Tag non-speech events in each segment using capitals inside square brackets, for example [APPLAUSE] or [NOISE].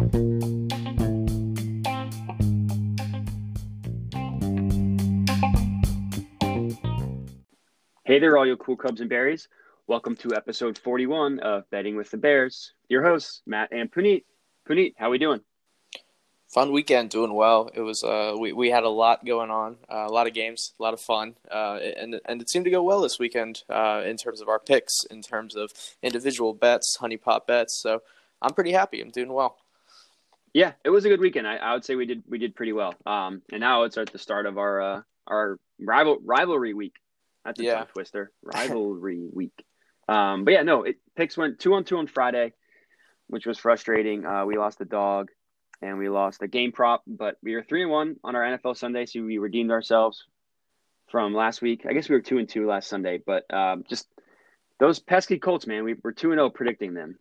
Hey there, all you cool Cubs and Berries. Welcome to episode 41 of Betting with the Bears. Your hosts, Matt and Puneet. Puneet, how we doing? Fun weekend, doing well. It was uh, we we had a lot going on, uh, a lot of games, a lot of fun, uh, and and it seemed to go well this weekend uh, in terms of our picks, in terms of individual bets, honey pot bets. So I'm pretty happy. I'm doing well. Yeah, it was a good weekend. I, I would say we did we did pretty well. Um, and now it's at the start of our uh, our rival rivalry week. That's a Yeah. tongue twister. Rivalry [LAUGHS] week. Um, but yeah, no, it, picks went two on two on Friday, which was frustrating. Uh, we lost the dog, and we lost the game prop, but we were three and one on our NFL Sunday, so we redeemed ourselves from last week. I guess we were two and two last Sunday, but um, just those pesky Colts, man. We were two and zero predicting them,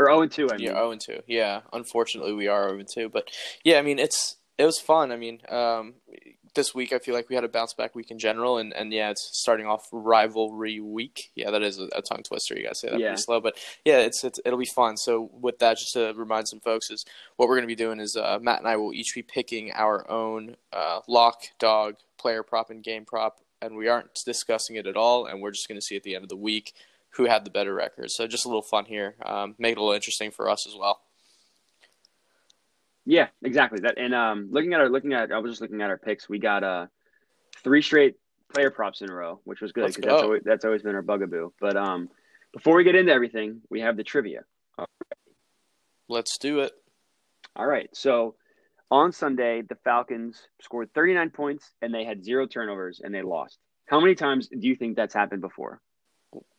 or zero and two. I mean, Yeah, zero and two. Yeah, unfortunately we are zero and two, but yeah, I mean it's it was fun. I mean, um, this week I feel like we had a bounce back week in general, and, and yeah, it's starting off rivalry week. Yeah, that is a, a tongue twister. You guys say that Yeah. pretty slow, but yeah, it's, it's it'll be fun. So with that, just to remind some folks, is what we're going to be doing is uh, Matt and I will each be picking our own uh, lock, dog, player prop, and game prop, and we aren't discussing it at all, and we're just going to see at the end of the week who had the better record. So just a little fun here, um, make it a little interesting for us as well. Yeah, exactly. That and um, looking at our looking at I was just looking at our picks. We got uh three straight player props in a row, which was good because that's go. always, that's always been our bugaboo. But um, before we get into everything, we have the trivia. Let's do it. All right, so on Sunday, the Falcons scored 39 points and they had zero turnovers and they lost. How many times do you think that's happened before?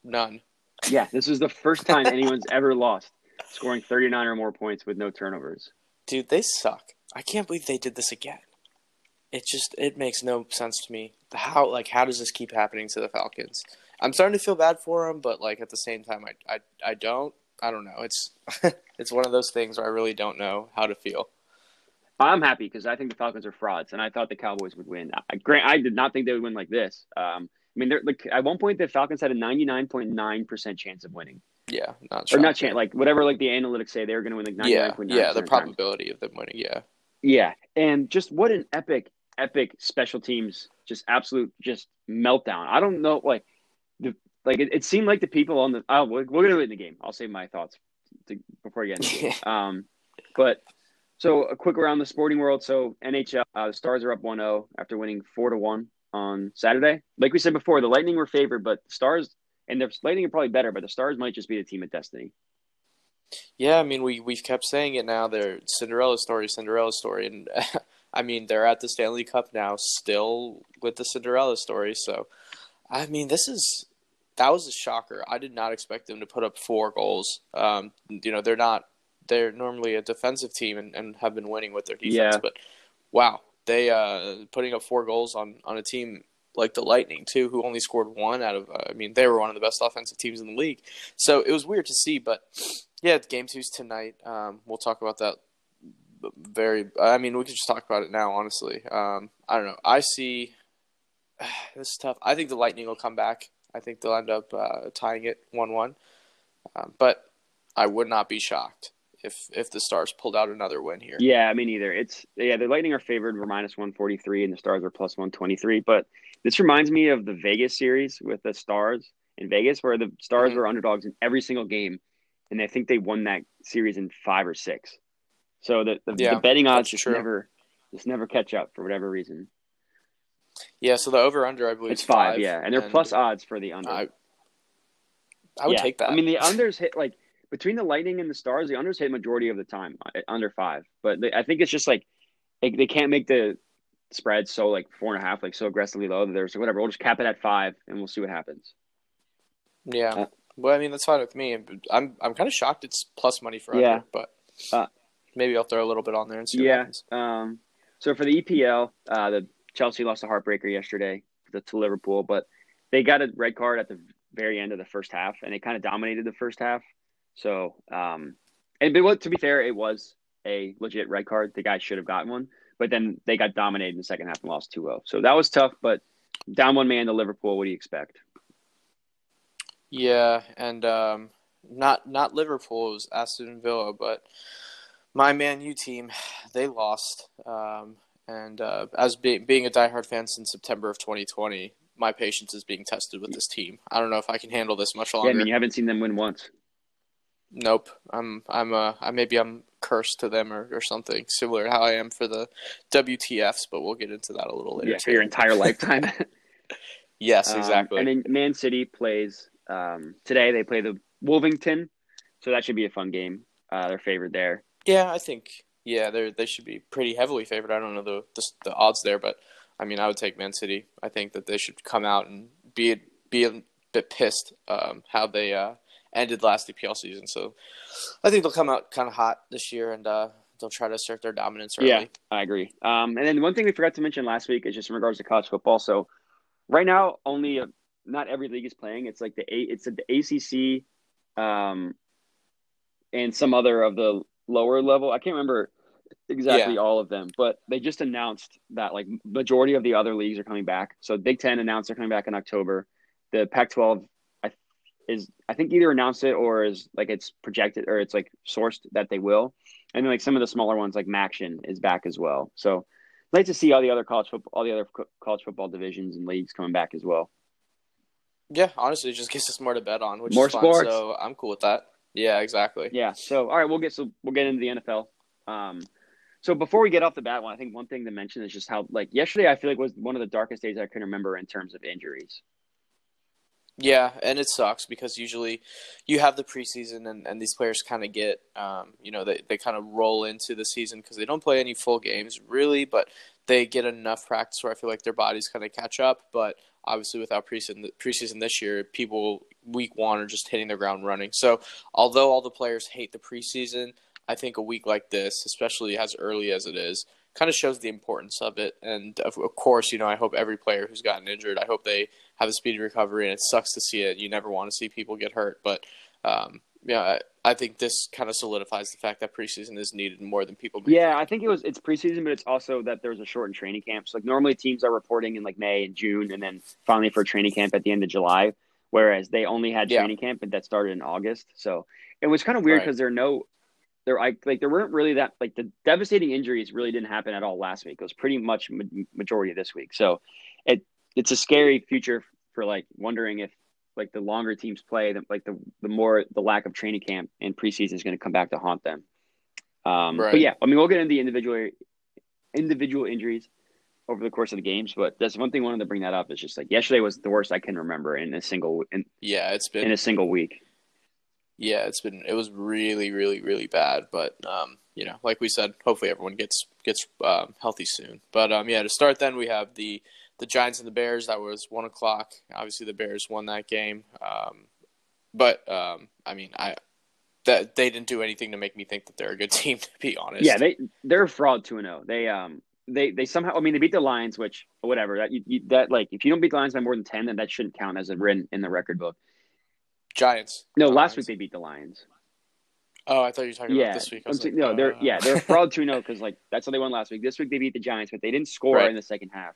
None. Yeah, this is the first time anyone's ever lost, scoring 39 or more points with no turnovers. Dude, they suck. I can't believe they did this again. It just it makes no sense to me. How like how does this keep happening to the Falcons? I'm starting to feel bad for them, but like at the same time, I I, I don't. I don't know. It's [LAUGHS] it's one of those things where I really don't know how to feel. I'm happy because I think the Falcons are frauds, and I thought the Cowboys would win. I, grant, I did not think they would win like this. Um, I mean, they're, like at one point the Falcons had a 99.9 percent chance of winning, Yeah, not sure. or not chance, like whatever, like the analytics say they were going to win like 99.9. yeah, yeah, the probability of them winning. Yeah, Yeah, and just what an epic, epic special teams, just absolute, just meltdown. I don't know, like the like it, it seemed like the people on the. Oh, we're, we're gonna do it in the game. I'll save my thoughts to, before I get. [LAUGHS] Um, but so a quick around the sporting world. So NHL, uh, the Stars are up 1-0 after winning four to one on Saturday. Like we said before, the Lightning were favored, but the Stars and the Lightning are probably better, but the Stars might just be the team of destiny. yeah. I mean, we we've kept saying it now. They're Cinderella story, Cinderella story, and [LAUGHS] I mean they're at the Stanley Cup now, still with the Cinderella story. So, I mean, this is that was a shocker. I did not expect them to put up four goals. Um, you know, they're not they're normally a defensive team and, and have been winning with their defense, Yeah. but wow, they uh putting up four goals on on a team like the Lightning too, who only scored one out of. Uh, I mean, they were one of the best offensive teams in the league. So it was weird to see, but yeah, game two's tonight. Um, we'll talk about that. Very, I mean, we can just talk about it now. Honestly, um, I don't know. I see [SIGHS] this is tough. I think the Lightning will come back. I think they'll end up uh, tying it one-one. Um, but I would not be shocked if if the Stars pulled out another win here. Yeah, I mean either. It's yeah, the Lightning are favored. We're minus one forty three, and the Stars are plus one twenty three. But this reminds me of the Vegas series with the Stars in Vegas, where the Stars Mhm. were underdogs in every single game, and I think they won that series in five or six. So the the, Yeah, the betting odds just true. never just never catch up for whatever reason. Yeah, so the over/under, I believe, It's is five, yeah, and they're plus odds for the under. I, I would Yeah. take that. I mean, the unders hit like between the Lightning and the Stars, the unders hit majority of the time uh, under five. But they, I think it's just like they, they can't make the spread so like four and a half, like so aggressively low that there's whatever. We'll just cap it at five, and we'll see what happens. yeah. uh, well, I mean, that's fine with me. I'm I'm kind of shocked it's plus money for Yeah. under, but Uh, maybe I'll throw a little bit on there and see what Yeah. happens. Um. So for the EPL, uh, the Chelsea lost a heartbreaker yesterday to, to Liverpool, but they got a red card at the very end of the first half, and they kind of dominated the first half. So, um, and but to be fair, it was a legit red card. The guy should have gotten one, but then they got dominated in the second half and lost 2-0. So that was tough, but down one man to Liverpool. What do you expect? Yeah, and um, not not Liverpool, it was Aston Villa, but My Man U team, they lost. Um, and uh, as be- being a diehard fan since September of 2020, my patience is being tested with this team. I don't know if I can handle this much longer. Yeah, I mean, you haven't seen them win once. Nope. I'm. I'm. Uh. I maybe I'm cursed to them or, or something similar to how I am for the WTFs, but we'll get into that a little later. Yeah, for your entire [LAUGHS] lifetime. yes, Um, exactly. and then Man City plays um, today. They play the Wolvington, so that should be a fun game. Uh, they're favored there. yeah, I think. Yeah, they they should be pretty heavily favored. I don't know the, the the odds there, but I mean, I would take Man City. I think that they should come out and be be a bit pissed um, how they uh, ended last EPL season. So I think they'll come out kind of hot this year and uh, they'll try to assert their dominance early. Yeah, I agree. Um, and then one thing we forgot to mention last week is just in regards to college football. So right now, only uh not every league is playing. It's like the A, it's the ACC, um, and some other of the lower level. I can't remember exactly all of them, but they just announced that like majority of the other leagues are coming back. So Big Ten announced they're coming back in October. The Pac-12 I, is I think either announced it or is like it's projected or it's like sourced that they will. And then like some of the smaller ones like Maction is back as well. So I'd to see all the other college football, all the other co- college football divisions and leagues coming back as well. Yeah, honestly, it just gives us more to bet on, which More is fun. sports. So I'm cool with that. Yeah, exactly. Yeah. So all right, we'll get so we'll get into the NFL. Um, so before we get off the bat, one I think one thing to mention is just how like yesterday I feel like was one of the darkest days I can remember in terms of injuries. Yeah, and it sucks because usually you have the preseason and, and these players kind of get, um, you know, they, they kind of roll into the season because they don't play any full games really, but they get enough practice where I feel like their bodies kind of catch up. But obviously, without preseason, preseason this year, people week one are just hitting the ground running. So although all the players hate the preseason, I think a week like this, especially as early as it is, kind of shows the importance of it. And of, of course, you know, I hope every player who's gotten injured, I hope they have a speedy recovery. And it sucks to see it. You never want to see people get hurt, but um, yeah, I, I think this kind of solidifies the fact that preseason is needed more than people. Yeah, think. I think it was it's preseason, but it's also that there's a shortened training camp. So like normally teams are reporting in like May and June, and then finally for training camp at the end of July. Whereas they only had Yeah. training camp, but that started in August. So it was kind of weird Right. because there are no there I like there weren't really that like the devastating injuries really didn't happen at all last week. It was pretty much ma- majority of this week. So it it's a scary future for like wondering if like the longer teams play, the, like the the more the lack of training camp and preseason is going to come back to haunt them. Um, Right. But yeah, I mean we'll get into the individual individual injuries over the course of the games, but that's one thing I wanted to bring that up. Is just like yesterday was the worst I can remember in a single in, Yeah, it's been in a single week. Yeah, it's been it was really really really bad, but um, you know, like we said, hopefully everyone gets gets um, healthy soon. But um, yeah, to start then we have the the Giants and the Bears. That was one o'clock. Obviously, the Bears won that game, um, but um, I mean, I that they didn't do anything to make me think that they're a good [LAUGHS] team. To be honest, Yeah, they they're a fraud two and zero. They um they they somehow I mean they beat the Lions, which whatever that you, you, that like if you don't beat the Lions by more than ten, then that shouldn't count as a win in the record book. Giants. No, Not last Lions. week they beat the Lions. Oh, I thought you were talking Yeah, about this week. I'm like, no, they're uh, yeah they're [LAUGHS] fraud two 0 because like that's how they won last week. This week they beat the Giants, but they didn't score Right. in the second half,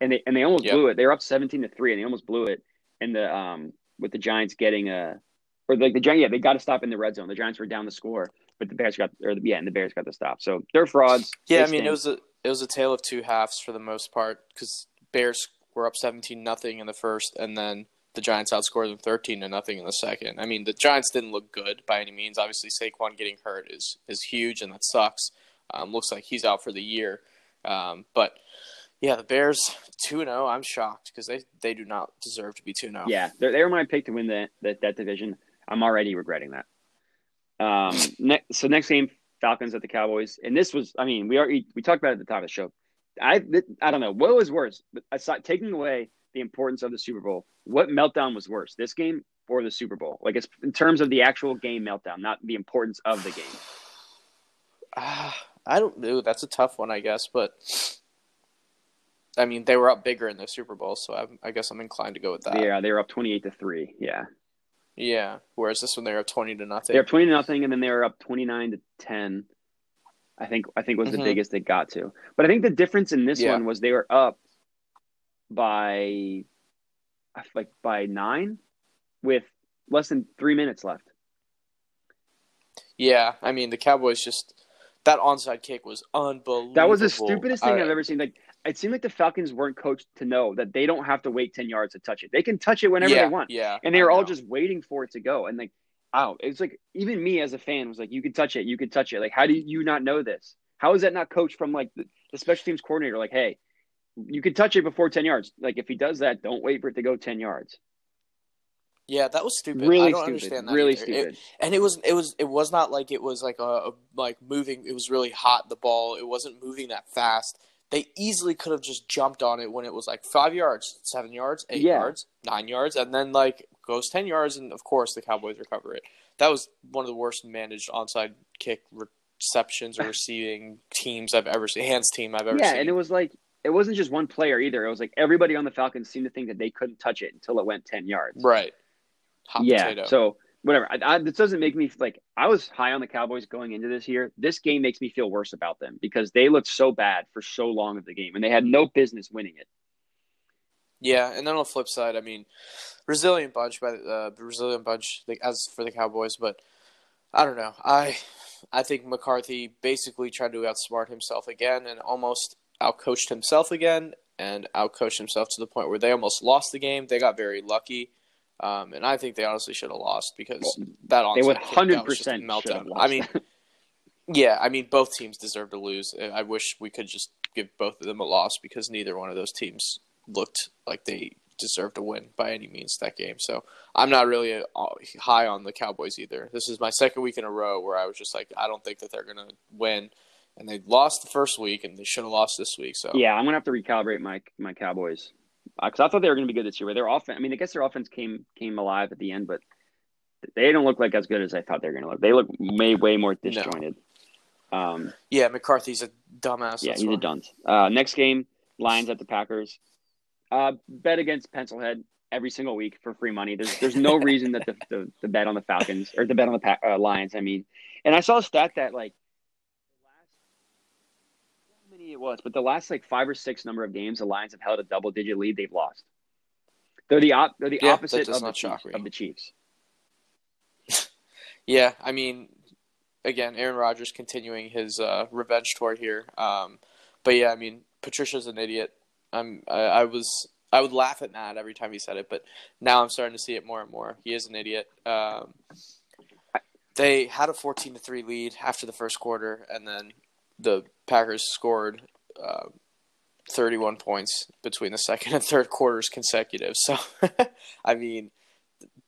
and they and they almost Yep. blew it. They were up seventeen to three, and they almost blew it. And the um with the Giants getting a or like the Giants, yeah, they got to stop in the red zone. The Giants were down the score, but the Bears got or the, yeah, and the Bears got the stop. So they're frauds. Yeah, They I mean stink. it was a it was a tale of two halves for the most part because Bears were up seventeen nothing in the first, and then the Giants outscored them thirteen to nothing in the second. I mean the Giants didn't look good by any means. Obviously Saquon getting hurt is is huge, and that sucks. Um, looks like he's out for the year. Um, but yeah, the Bears two and zero. I'm shocked because they they do not deserve to be 2 0. Yeah, they they were my pick to win that that, that division. I'm already regretting that. Um, [LAUGHS] ne- so next game, Falcons at the Cowboys, and this was, I mean, we already we talked about it at the top of the show. I I don't know what was worse, aside taking away the importance of the Super Bowl, what meltdown was worse, this game or the Super Bowl? Like it's in terms of the actual game meltdown, not the importance of the game. Ah, [SIGHS] I don't know. That's a tough one, I guess, but. I mean, they were up bigger in the Super Bowl, so I, I guess I'm inclined to go with that. Yeah, they were up twenty eight to three. Yeah, Yeah. Whereas this one, they're up twenty to nothing. they were up twenty to nothing, and then they were up twenty nine to ten. I think I think was the Mhm. biggest they got to. But I think the difference in this Yeah. one was they were up by like by nine with less than three minutes left. Yeah, I mean the Cowboys just that onside kick was unbelievable. That was the stupidest thing I, I've ever seen. Like it seemed like the Falcons weren't coached to know that they don't have to wait ten yards to touch it. They can touch it whenever yeah, they want, Yeah, and they were all just waiting for it to go. And like, oh, wow, it's like even me as a fan was like, you could touch it, you could touch it. Like, how do you not know this? How is that not coached from like the, the special teams coordinator? Like, hey, you could touch it before ten yards. Like, if he does that, don't wait for it to go ten yards. Yeah, that was stupid. Really I don't stupid. understand that really either. It- stupid. and it was it was it was not like it was like a, a like moving. It was really hot. The ball. It wasn't moving that fast. They easily could have just jumped on it when it was like five yards, seven yards, eight Yeah. yards, nine yards, and then like goes ten yards, and of course the Cowboys recover it. That was one of the worst managed onside kick receptions or [LAUGHS] receiving teams I've ever seen. Hands team I've ever yeah, seen. Yeah, and it was like it wasn't just one player either. It was like everybody on the Falcons seemed to think that they couldn't touch it until it went ten yards. right. Hot yeah. potato. So whatever. I, I, this doesn't make me feel like I was high on the Cowboys going into this year. This game makes me feel worse about them because they looked so bad for so long of the game, and they had no business winning it. Yeah, and then on the flip side, I mean, resilient bunch by the uh, resilient bunch like, as for the Cowboys, but I don't know. I I think McCarthy basically tried to outsmart himself again and almost outcoached himself again and outcoached himself to the point where they almost lost the game. They got very lucky. Um, and I think they honestly should have lost because that onside They would kick, that was just a 100% meltdown. I mean, [LAUGHS] yeah, I mean both teams deserve to lose. I wish we could just give both of them a loss because neither one of those teams looked like they deserved to win by any means that game. So I'm not really uh, high on the Cowboys either. This is my second week in a row where I was just like, I don't think that they're gonna win, and they lost the first week and they should have lost this week. So Yeah, I'm gonna have to recalibrate my my Cowboys because I thought they were gonna be good this year. But their offense, I mean, I guess their offense came came alive at the end, but they don't look like as good as I thought they were gonna look. They look way way more disjointed. Um, yeah, McCarthy's a dumbass. yeah, he's why. a dunce. Uh, next game, Lions at the Packers. Uh, bet against Pencilhead every single week for free money. There's there's no [LAUGHS] reason that the, the, the bet on the Falcons or the bet on the pa- uh, Lions. I mean, and I saw a stat that like the last how many it was, but the last like five or six number of games the Lions have held a double digit lead, they've lost. They're the op- they're the Yeah, opposite of the Chiefs, of the Chiefs. Yeah, I mean, again, Aaron Rodgers continuing his uh, revenge tour here. Um, but yeah, I mean, Patricia's an idiot. I'm, I, I was, I would laugh at Matt every time he said it, but now I'm starting to see it more and more. He is an idiot. Um, they had a 14 to three lead after the first quarter, and then the Packers scored uh, 31 points between the second and third quarters consecutive. So, [LAUGHS] I mean,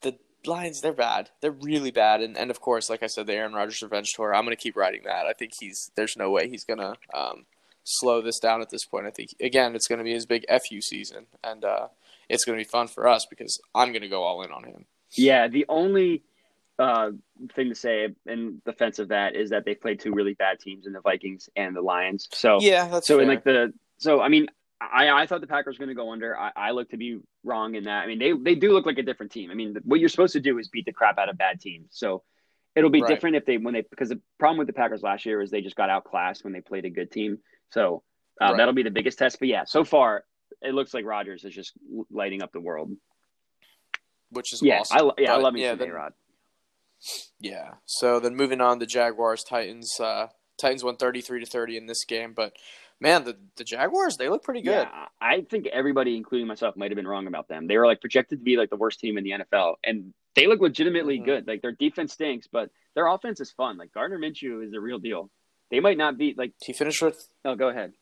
the Lions, they're bad. They're really bad. And, and of course, like I said, the Aaron Rodgers revenge tour, I'm going to keep riding that. I think he's, there's no way he's going to um, slow this down at this point. I think, again, it's going to be his big FU season. And uh, it's going to be fun for us because I'm going to go all in on him. Yeah, the only uh, thing to say in defense of that is that they played two really bad teams in the Vikings and the Lions. So Yeah, that's so fair. in like the so I mean I I thought the Packers were going to go under. I, I look to be wrong in that. I mean they they do look like a different team. I mean what you're supposed to do is beat the crap out of bad teams. So it'll be Right. different if they when they because the problem with the Packers last year is they just got outclassed when they played a good team. So uh, Right. that'll be the biggest test. But yeah, so far it looks like Rodgers is just lighting up the world. which is Yeah, awesome. I lo- yeah I love me yeah, some A-Rod. Yeah. So then moving on, the Jaguars Titans. Uh, Titans won thirty three to thirty in this game, but man, the the Jaguars they look pretty good. Yeah, I think everybody, including myself, might have been wrong about them. They were like projected to be like the worst team in the NFL, and they look legitimately Mhm. good. Like their defense stinks, but their offense is fun. Like Gardner Minshew is the real deal. They might not be like. He finished with. Oh, go ahead.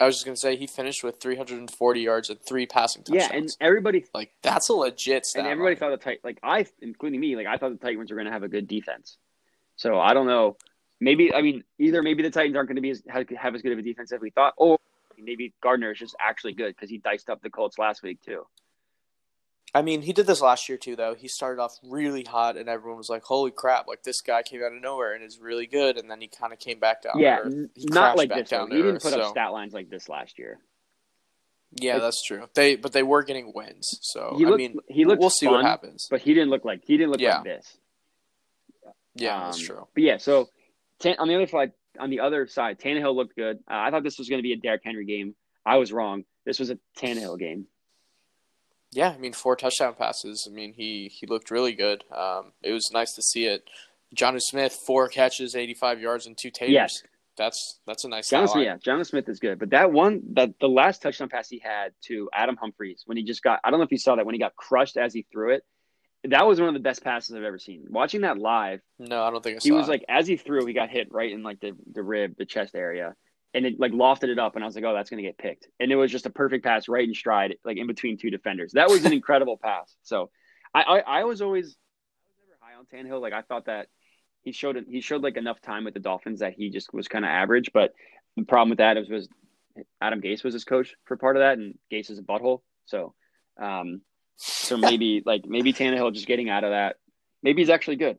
I was just gonna say he finished with three hundred and forty yards and three passing touchdowns. Yeah, and everybody like that's a legit and everybody line. thought the tight like I, including me, like I thought the Titans were going to have a good defense. So I don't know. Maybe I mean either maybe the Titans aren't going to be as have, have as good of a defense as we thought, or maybe Gardner is just actually good because he diced up the Colts last week too. I mean, he did this last year too, though. He started off really hot, and everyone was like, "Holy crap! Like this guy came out of nowhere and is really good." And then he kind of came back down. yeah, to earth. n- He not like back this. down He didn't earth, put up so- stat lines like this last year. Yeah, Like- that's true. They but they were getting wins, so He I mean, he looked we'll see fun, what happens. But he didn't look like he didn't look Yeah. like this. Yeah, that's Um, true. But yeah, so on the other side, on the other side, Tannehill looked good. Uh, I thought this was going to be a Derrick Henry game. I was wrong. This was a Tannehill game. Yeah, I mean, four touchdown passes. I mean, he he looked really good. Um, it was nice to see it. Jonnu Smith, four catches, 85 yards, and two taters. Yes. That's that's a nice John Smith, yeah, John Smith is good, but that one, that the last touchdown pass he had to Adam Humphries when he just got, I don't know if you saw that when he got crushed as he threw it. That was one of the best passes I've ever seen. Watching that live, No, I don't think I saw he was it. like as he threw, he got hit right in like the the rib, the chest area, and it like lofted it up, and I was like, oh, that's gonna get picked, and it was just a perfect pass right in stride, like in between two defenders. That was an [LAUGHS] incredible pass. So, I, I I was always I was never high on Tannehill. Like I thought that he showed he showed like enough time with the Dolphins that he just was kind of average. But the problem with that was, was Adam Gase was his coach for part of that, and Gase is a butthole. So, um, so maybe [LAUGHS] like maybe Tannehill just getting out of that. Maybe he's actually good.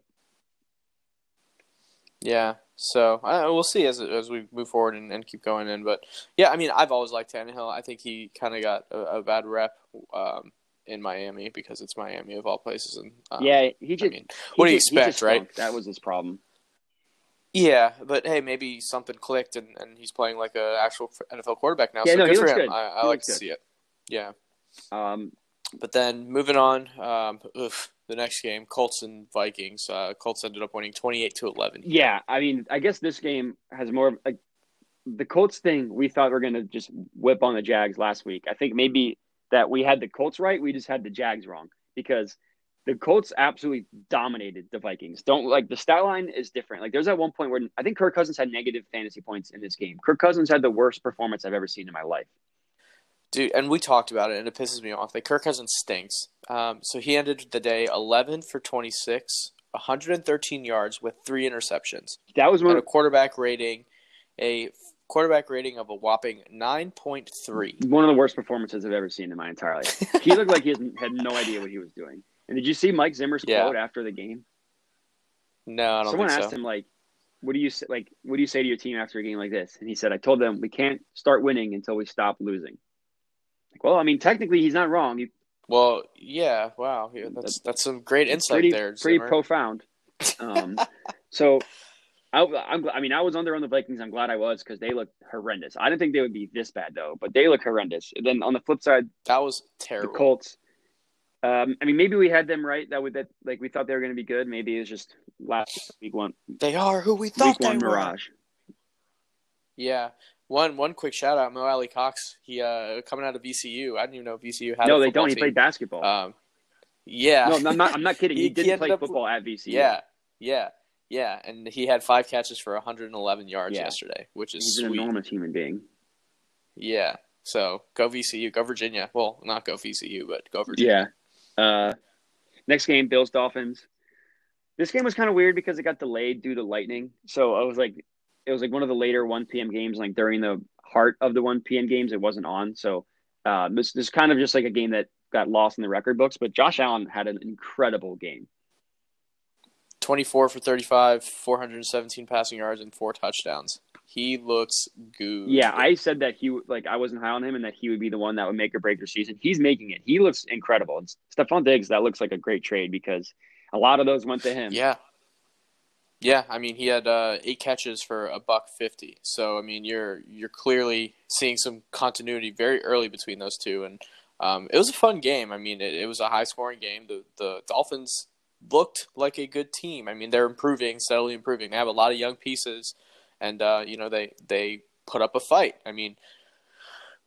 Yeah. So uh, we'll see as as we move forward and, and keep going in. But yeah, I mean, I've always liked Tannehill. I think he kind of got a, a bad rep um, in Miami because it's Miami of all places. And um, yeah, he just. I mean, what do you just- expect, right? stunk. That was his problem. Yeah, but hey, maybe something clicked and, and he's playing like an actual NFL quarterback now. Yeah, so no, good for him. good. I, I like to good. see it. Yeah. Um, But then moving on, um, oof, the next game, Colts and Vikings. Uh, Colts ended up winning twenty eight to eleven. Yeah, I mean, I guess this game has more of the Colts thing. We thought we were going to just whip on the Jags last week. I think maybe that we had the Colts right. We just had the Jags wrong because the Colts absolutely dominated the Vikings. Don't like the stat line is different. Like there's at one point where I think Kirk Cousins had negative fantasy points in this game. Kirk Cousins had the worst performance I've ever seen in my life. Dude, and we talked about it, and it pisses me off. Like Kirk Cousins stinks. Um, so he ended the day eleven for twenty six, one hundred and thirteen yards with three interceptions, That was one and a quarterback rating, a quarterback rating of a whopping nine point three. one of the worst performances I've ever seen in my entire life. [LAUGHS] He looked like he had no idea what he was doing. And did you see Mike Zimmer's Yeah. quote after the game? No, I don't Someone think asked so. him like, "What do you say, like? What do you say to your team after a game like this?" And he said, "I told them we can't start winning until we stop losing." Like, well, I mean, technically, he's not wrong. He, Well, yeah, wow, yeah, that's that's some great insight pretty, there. pretty Zimmer. profound. Um, [LAUGHS] so, I, I'm, I mean, I was under on the Vikings. I'm glad I was because they look horrendous. I didn't think they would be this bad though, but they look horrendous. And then on the flip side, that was the terrible. Colts. Um, I mean, maybe we had them right. That would that like we thought they were going to be good. Maybe it was just last week one, They are who we week thought they one were. mirage. Yeah. One one quick shout out, Mo Alie-Cox. He uh coming out of VCU. I didn't even know VCU had. No, they don't. He played basketball. Um, yeah. no, I'm not. I'm not [LAUGHS] kidding. He, He- he didn't ended play football at VCU. Yeah, yeah, yeah, and he had five catches for 111 yards Yeah. yesterday, which is he's an sweet. enormous human being. Yeah, so go VCU, go Virginia. Well, not go VCU, but go Virginia. Yeah. Uh, next game, Bills Dolphins. This game was kind of weird because it got delayed due to lightning. So I was like, it was like one of the later 1 p.m. games. Like during the heart of the 1 p.m. games, it wasn't on. So uh, this this is kind of just like a game that got lost in the record books. But Josh Allen had an incredible game. 24 for 35, 417 passing yards, and four touchdowns. He looks good. Yeah, I said that he like I wasn't high on him and that he would be the one that would make or break your season. He's making it. He looks incredible. And Stefon Diggs, that looks like a great trade because a lot of those went to him. Yeah. Yeah, I mean he had uh, eight catches for a buck fifty. So I mean you're you're clearly seeing some continuity very early between those two, and um, it was a fun game. I mean it, it was a high scoring game. The the Dolphins looked like a good team. I mean they're improving, steadily improving. They have a lot of young pieces, and uh, you know they they put up a fight. I mean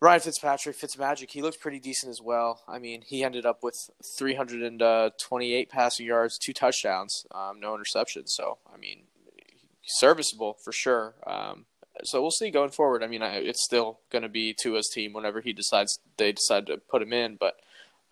Ryan Fitzpatrick, Fitzmagic, he looks pretty decent as well. I mean, he ended up with 328 passing yards, two touchdowns, um, no interceptions. So, I mean, serviceable for sure. Um, so we'll see going forward. I mean, I, it's still going to be Tua's team whenever he decides they decide to put him in, but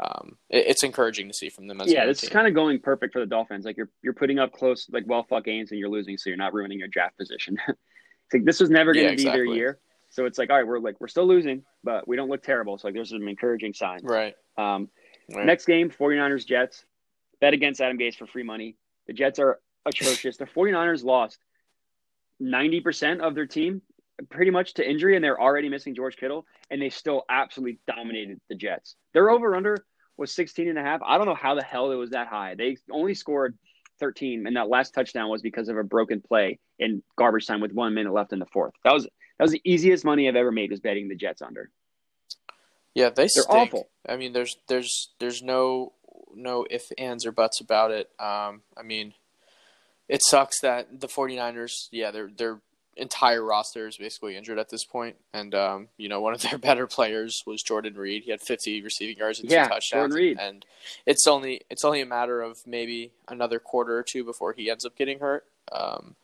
um, it, it's encouraging to see from them as yeah, it's kind of going perfect for the Dolphins. Like you're you're putting up close, like well fought games, and you're losing, so you're not ruining your draft position. [LAUGHS] it's like this was never going to Yeah, be their year. So it's like, all right, we're like we're still losing, but we don't look terrible. So like there's some encouraging signs. right. Um, right. Next game, 49ers Jets. Bet against Adam Gase for free money. The Jets are atrocious. the 49ers lost 90% of their team pretty much to injury, and they're already missing George Kittle, and they still absolutely dominated the Jets. Their over under was 16 and a half. I don't know how the hell it was that high. They only scored 13, and that last touchdown was because of a broken play in garbage time with one minute left in the fourth. That was that was the easiest money I've ever made was betting the Jets under. Yeah, they They're stink. awful. I mean, there's there's there's no no if ands or buts about it. Um, I mean, it sucks that the 49ers, yeah, their their entire roster is basically injured at this point. And um, you know, one of their [LAUGHS] better players was Jordan Reed. He had 50 receiving yards and Yeah, two touchdowns. Jordan Reed. And it's only it's only a matter of maybe another quarter or two before he ends up getting hurt. Um,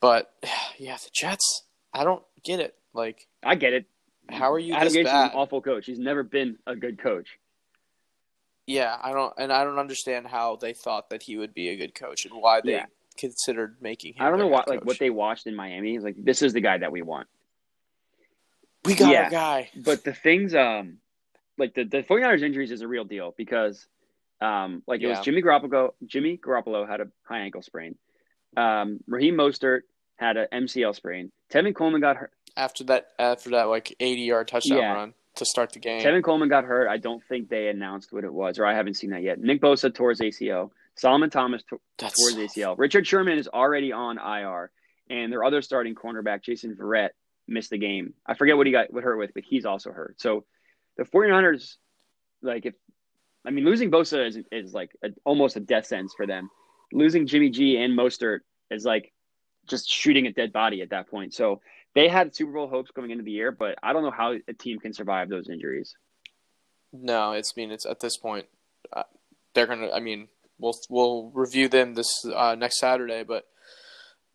but [SIGHS] yeah, the Jets, I don't get it. Like, I get it. how are you Adam Gase is an awful coach. He's never been a good coach. Yeah, I don't, and I don't understand how they thought that he would be a good coach and why they Yeah. considered making him. I don't know what like what they watched in Miami. Like this is the guy that we want. We got Yeah. our guy. But the things, um, like the the 49ers injuries is a real deal because, um, like it was Jimmy Garoppolo. Jimmy Garoppolo had a high ankle sprain. Um, Raheem Mostert had an MCL sprain. Tevin Coleman got hurt. after that after that like 80 yard touchdown Yeah. run to start the game. Tevin Coleman got hurt. I don't think they announced what it was, or I haven't seen that yet. Nick Bosa tore his ACL. Solomon Thomas tore That's towards ACL. Richard Sherman is already on IR, and their other starting cornerback, Jason Verrett, missed the game. I forget what he got what hurt with, but he's also hurt. So the 49ers, like if I mean losing Bosa is is like a, almost a death sentence for them. Losing Jimmy G and Mostert is like just shooting a dead body at that point. So they had Super Bowl hopes going into the year, but I don't know how a team can survive those injuries. No, it's I mean it's at this point uh, they're gonna. I mean we'll we'll review them this uh, next Saturday, but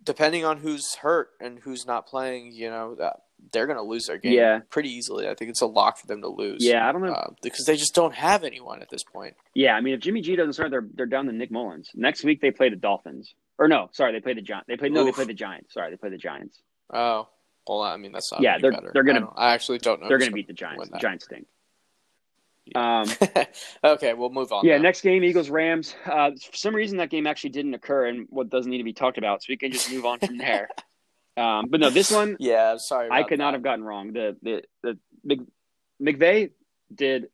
depending on who's hurt and who's not playing, you know that they're gonna lose their game Yeah. pretty easily. I think it's a lock for them to lose. Yeah, I don't know. uh, because they just don't have anyone at this point. Yeah, I mean, if Jimmy G doesn't start, they're they're down to Nick Mullens. Next week they play the Dolphins. Or no, sorry, they play the Giants. They play no, they Oof. play the Giants. Sorry, they play the Giants. Oh, well, I mean that's not. Yeah, they're- better. they're gonna- I, I actually don't know. They're going to beat the Giants. The. Giants stink. [LAUGHS] Um, [LAUGHS] okay, we'll move on. yeah, now. next game, Eagles Rams. Uh, for some reason, that game actually didn't occur, and what doesn't need to be talked about, so we can just move on from there. [LAUGHS] Um, but no, this one Yeah, I'm sorry. I could not have gotten wrong. The the the Mc, McVay did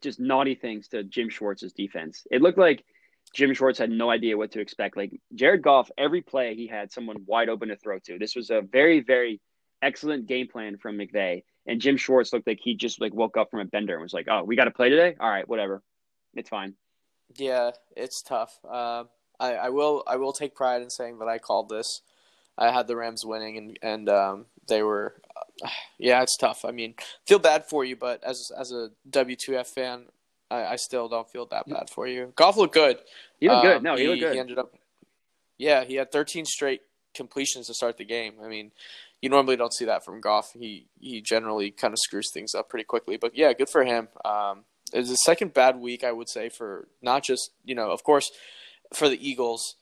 just naughty things to Jim Schwartz's defense. It looked like Jim Schwartz had no idea what to expect. Like Jared Goff, every play he had someone wide open to throw to. This was a very very excellent game plan from McVay. And Jim Schwartz looked like he just like woke up from a bender and was like, "Oh, we got to play today. All right, whatever, it's fine." Yeah, it's tough. Uh, I, I will I will take pride in saying that I called this. I had the Rams winning, and and um, they were. Uh, yeah, it's tough. I mean, feel bad for you, but as as a W two F fan, I, I still don't feel that bad for you. Goff looked good. He looked good. Um, No, he, looked good. He ended up. Yeah, he had 13 straight completions to start the game. I mean, you normally don't see that from Goff. He he generally kind of screws things up pretty quickly. But yeah, good for him. Um, it was the second bad week I would say for not just you know, of course, for the Eagles.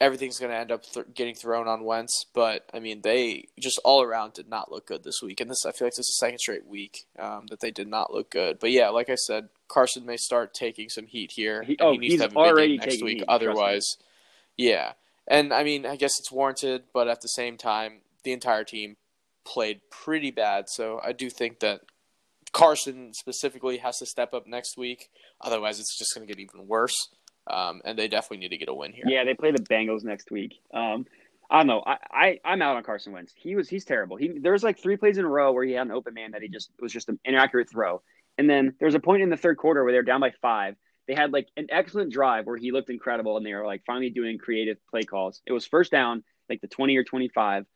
Everything's going to end up th- getting thrown on Wentz, but I mean, they just all around did not look good this week, and this I feel like this is the second straight week um, that they did not look good. But yeah, like I said, Carson may start taking some heat here. He- oh, he needs he's to have already next taking week. heat. Otherwise, yeah, and I mean, I guess it's warranted, but at the same time, the entire team played pretty bad. So I do think that Carson specifically has to step up next week. Otherwise, it's just going to get even worse. Um, and they definitely need to get a win here. Yeah, they play the Bengals next week. Um, I don't know. I, I I'm out on Carson Wentz. He was he's terrible. He there was like three plays in a row where he had an open man that he just it was just an inaccurate throw. And then there was a point in the third quarter where they were down by five. They had like an excellent drive where he looked incredible, and they were like finally doing creative play calls. It was first down, like the twenty or twenty five,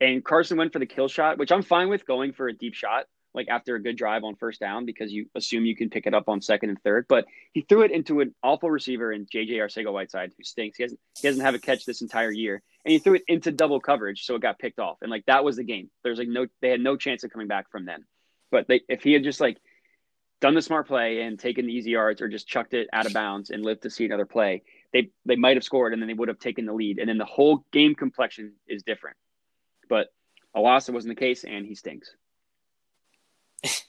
and Carson went for the kill shot, which I'm fine with going for a deep shot like after a good drive on first down because you assume you can pick it up on second and third. But he threw it into an awful receiver in JJ Arcega Whiteside, who stinks. He hasn't he doesn't have a catch this entire year, and he threw it into double coverage, so it got picked off. And like that was the game. There's like no they had no chance of coming back from then. But they if he had just like done the smart play and taken the easy yards or just chucked it out of bounds and lived to see another play, they they might have scored and then they would have taken the lead. And then the whole game complexion is different. But alas, it wasn't the case, and he stinks. [LAUGHS]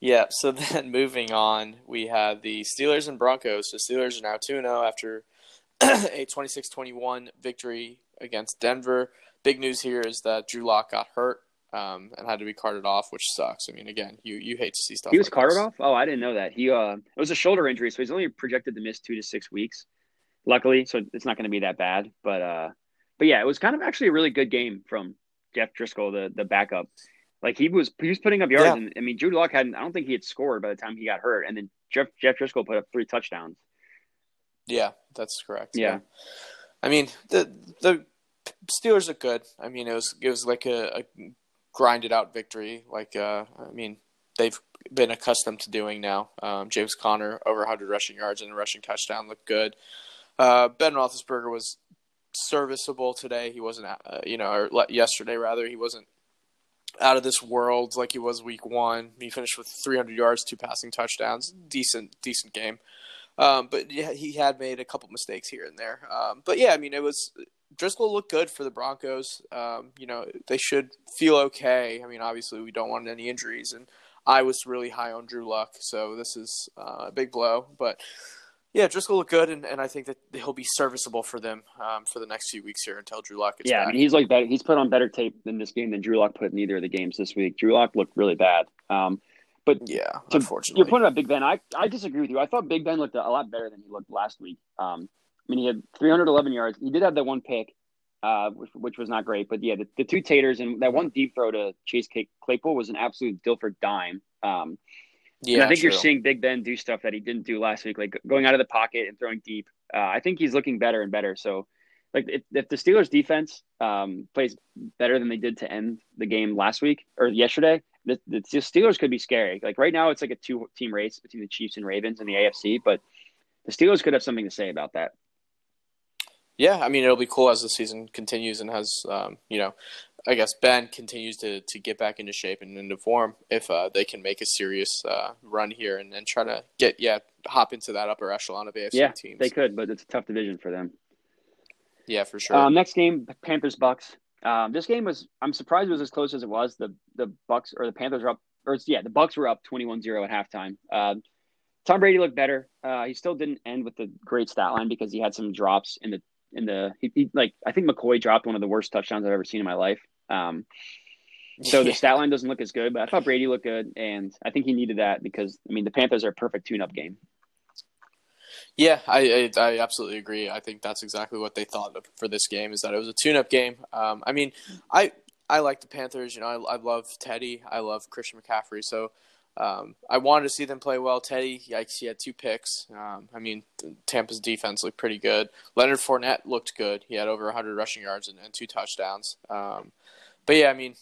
Yeah, so [LAUGHS] then moving on, we have the Steelers and Broncos. The Steelers are now 2 0 after [CLEARS THROAT] a 26 21 victory against Denver. Big news here is that Drew Lock got hurt um, and had to be carted off, which sucks. I mean, again, you, you hate to see stuff He was like carted this. off. Oh, I didn't know that. He uh, it was a shoulder injury, so he's only projected to miss two to six weeks. Luckily, so it's not going to be that bad. But uh, but yeah, it was kind of actually a really good game from Jeff Driskel, the the backup. Like he was he was putting up yards, Yeah. and I mean, Drew Lock hadn't. I don't think he had scored by the time he got hurt, and then Jeff Jeff Driskel put up three touchdowns. Yeah, that's correct. Yeah. I mean the the Steelers look good. I mean it was it was like a, a grinded out victory. Like uh, I mean they've been accustomed to doing now. Um, James Conner over 100 rushing yards and a rushing touchdown looked good. Uh, ben Roethlisberger was serviceable today. He wasn't, uh, you know, or yesterday rather. He wasn't out of this world like he was week one. He finished with 300 yards, two passing touchdowns. Decent, decent game. Um, but yeah, he had made a couple mistakes here and there. Um, but yeah, I mean, it was Driskel looked good for the Broncos. Um, you know, they should feel okay. I mean, obviously, we don't want any injuries, and I was really high on Drew Luck, so this is uh, a big blow. But yeah, Driskel looked good, and, and I think that he'll be serviceable for them um, for the next few weeks here until Drew Luck. yeah, back. I mean, he's like better. He's put on better tape in this game than Drew Luck put in either of the games this week. Drew Luck looked really bad. Um, but yeah, unfortunately, you're pointing out Big Ben. I, I disagree with you. I thought Big Ben looked a lot better than he looked last week. Um, I mean, he had 311 yards. He did have that one pick, uh, which, which was not great. But yeah, the, the two taters and that one deep throw to Chase Claypool was an absolute Dilfer dime. Um, yeah, and I think true. you're seeing Big Ben do stuff that he didn't do last week, like going out of the pocket and throwing deep. Uh, I think he's looking better and better. So, like if, if the Steelers defense um, plays better than they did to end the game last week or yesterday, the, the Steelers could be scary. Like right now, it's like a two team race between the Chiefs and Ravens in the AFC, but the Steelers could have something to say about that. Yeah, I mean it'll be cool as the season continues and has um, you know I guess Ben continues to, to get back into shape and into form if uh, they can make a serious uh, run here and, and try to get yeah hop into that upper echelon of AFC yeah, teams. They could, but it's a tough division for them. Yeah, for sure. Um, next game, Panthers Bucks. Um, this game was I'm surprised it was as close as it was. The the Bucks or the Panthers were up or yeah the Bucks were up 21-0 at halftime. Uh, Tom Brady looked better. Uh, he still didn't end with the great stat line because he had some drops in the in the he, he, like I think McCoy dropped one of the worst touchdowns I've ever seen in my life. Um, so the stat line doesn't look as good, but I thought Brady looked good, and I think he needed that because I mean the Panthers are a perfect tune-up game. Yeah, I, I, I absolutely agree. I think that's exactly what they thought of for this game is that it was a tune-up game. Um, I mean, I I like the Panthers. You know, I, I love Teddy. I love Christian McCaffrey. So um, I wanted to see them play well. Teddy, yikes, he had two picks. Um, I mean, Tampa's defense looked pretty good. Leonard Fournette looked good. He had over 100 rushing yards and, and two touchdowns. Um, but yeah, I mean,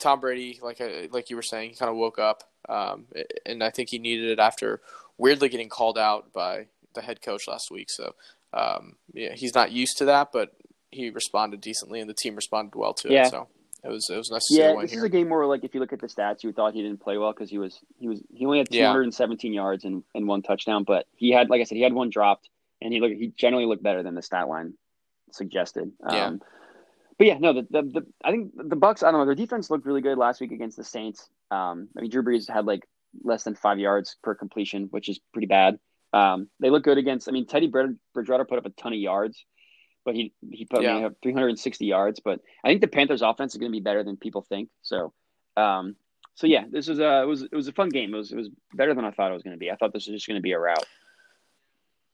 Tom Brady, like uh, like you were saying, he kind of woke up, um, and I think he needed it after weirdly getting called out by the head coach last week. So um, yeah, he's not used to that, but he responded decently, and the team responded well to yeah. it. So it was it was nice. Yeah, this here. is a game where like if you look at the stats, you thought he didn't play well because he was he was he only had 217 yeah. yards and, and one touchdown, but he had like I said he had one dropped, and he looked he generally looked better than the stat line suggested. Yeah. Um, but yeah, no, the, the, the I think the Bucks. I don't know. Their defense looked really good last week against the Saints. Um, I mean, Drew Brees had like less than five yards per completion, which is pretty bad. Um, they look good against. I mean, Teddy Bridgewater put up a ton of yards, but he he put yeah. 360 yards. But I think the Panthers' offense is going to be better than people think. So, um, so yeah, this was a it was it was a fun game. It was it was better than I thought it was going to be. I thought this was just going to be a rout.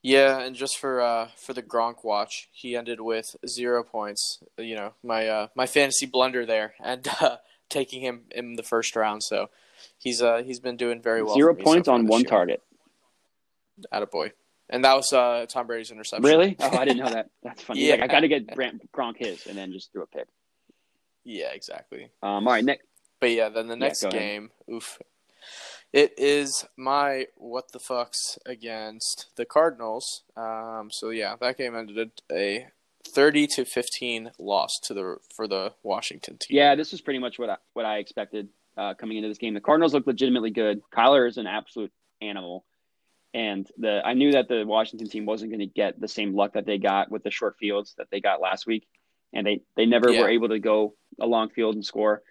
Yeah, and just for uh, for the Gronk watch, he ended with zero points. You know, my uh, my fantasy blunder there, and uh, taking him in the first round. So he's uh he's been doing very well. Zero points so on one year. target. boy, and that was uh, Tom Brady's interception. Really? Oh, I didn't know that. [LAUGHS] That's funny. yeah, like, I got to get Brant, Gronk his, and then just threw a pick. Yeah, exactly. Um, all right, next. But yeah, then the next yeah, game, oof, it is my what the fucks against the Cardinals. Um, so yeah, that game ended a thirty to fifteen loss to the for the Washington team. Yeah, this was pretty much what I, what I expected uh, coming into this game. The Cardinals look legitimately good. Kyler is an absolute animal, and the I knew that the Washington team wasn't going to get the same luck that they got with the short fields that they got last week, and they they never yeah. were able to go a long field and score.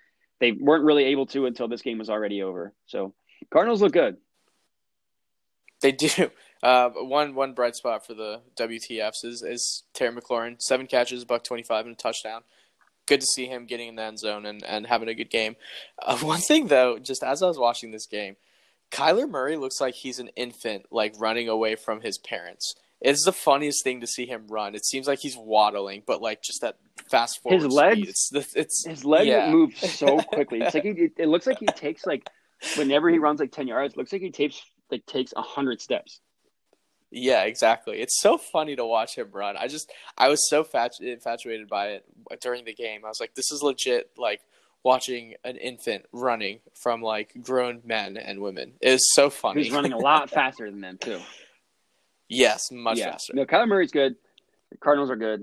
They weren't really able to until this game was already over. So Cardinals look good. They do. [LAUGHS] Uh, one one bright spot for the WTFs is, is Terry McLaurin, seven catches, buck twenty five, and a touchdown. Good to see him getting in the end zone and, and having a good game. Uh, [LAUGHS] one thing though, just as I was watching this game, Kyler Murray looks like he's an infant, like running away from his parents. It's the funniest thing to see him run. It seems like he's waddling, but like just that fast forward. His legs, speed. It's, it's his legs yeah. move so [LAUGHS] quickly. It's like he, it looks like he takes like whenever he runs like ten yards, looks like he takes like takes hundred steps. Yeah, exactly. It's so funny to watch him run. I just I was so fat, infatuated by it during the game. I was like, this is legit like watching an infant running from like grown men and women. It is so funny. He's running a lot faster than them too. [LAUGHS] Yes, much yeah. faster. No, Kyler Murray's good. The Cardinals are good.